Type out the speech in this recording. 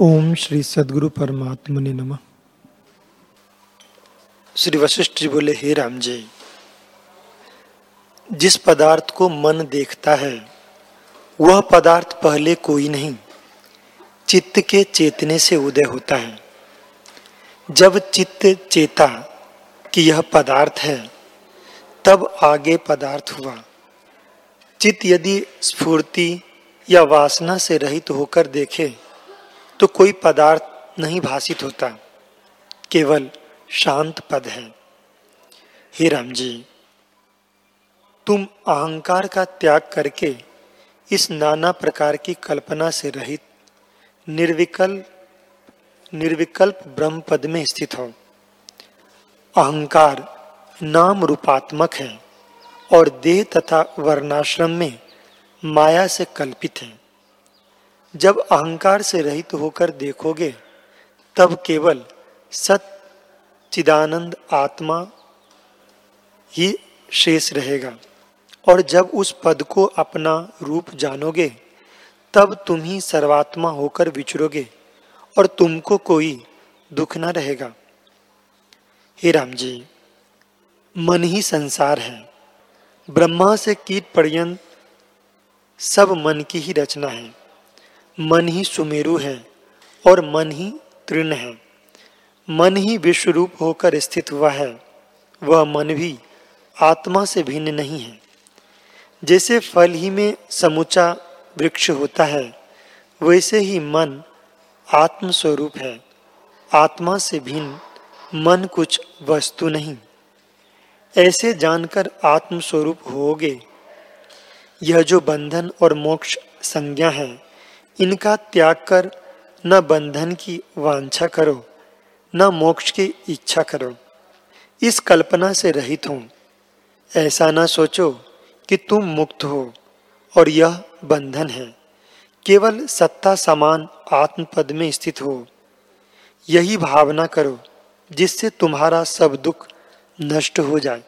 ओम श्री सदगुरु परमात्मा ने नमः। श्री वशिष्ठ जी बोले, हे राम जी, जिस पदार्थ को मन देखता है, वह पदार्थ पहले कोई नहीं, चित्त के चेतने से उदय होता है। जब चित्त चेता कि यह पदार्थ है, तब आगे पदार्थ हुआ। चित्त यदि स्फूर्ति या वासना से रहित होकर देखे तो कोई पदार्थ नहीं भाषित होता। केवल शांत पद है। हे राम जी तुम अहंकार का त्याग करके इस नाना प्रकार की कल्पना से रहित निर्विकल्प निर्विकल्प ब्रह्म पद में स्थित हो। अहंकार नाम रूपात्मक है और देह तथा वर्णाश्रम में माया से कल्पित है। जब अहंकार से रहित होकर देखोगे, तब केवल सत चिदानंद आत्मा ही शेष रहेगा। और जब उस पद को अपना रूप जानोगे, तब तुम ही सर्वात्मा होकर विचरोगे और तुमको कोई दुख न रहेगा। हे राम जी मन ही संसार है। ब्रह्मा से कीट पर्यंत सब मन की ही रचना है। मन ही सुमेरु है और मन ही तृण है। मन ही विश्व रूप होकर स्थित हुआ है। वह मन भी आत्मा से भिन्न नहीं है। जैसे फल ही में समूचा वृक्ष होता है, वैसे ही मन आत्म स्वरूप है। आत्मा से भिन्न मन कुछ वस्तु नहीं। ऐसे जानकर आत्म स्वरूप होगे। यह जो बंधन और मोक्ष संज्ञा है इनका त्याग कर न बंधन की वांछा करो, न मोक्ष की इच्छा करो। इस कल्पना से रहित हो। ऐसा न सोचो कि तुम मुक्त हो और यह बंधन है। केवल सत्ता समान आत्मपद में स्थित हो। यही भावना करो जिससे तुम्हारा सब दुख नष्ट हो जाए।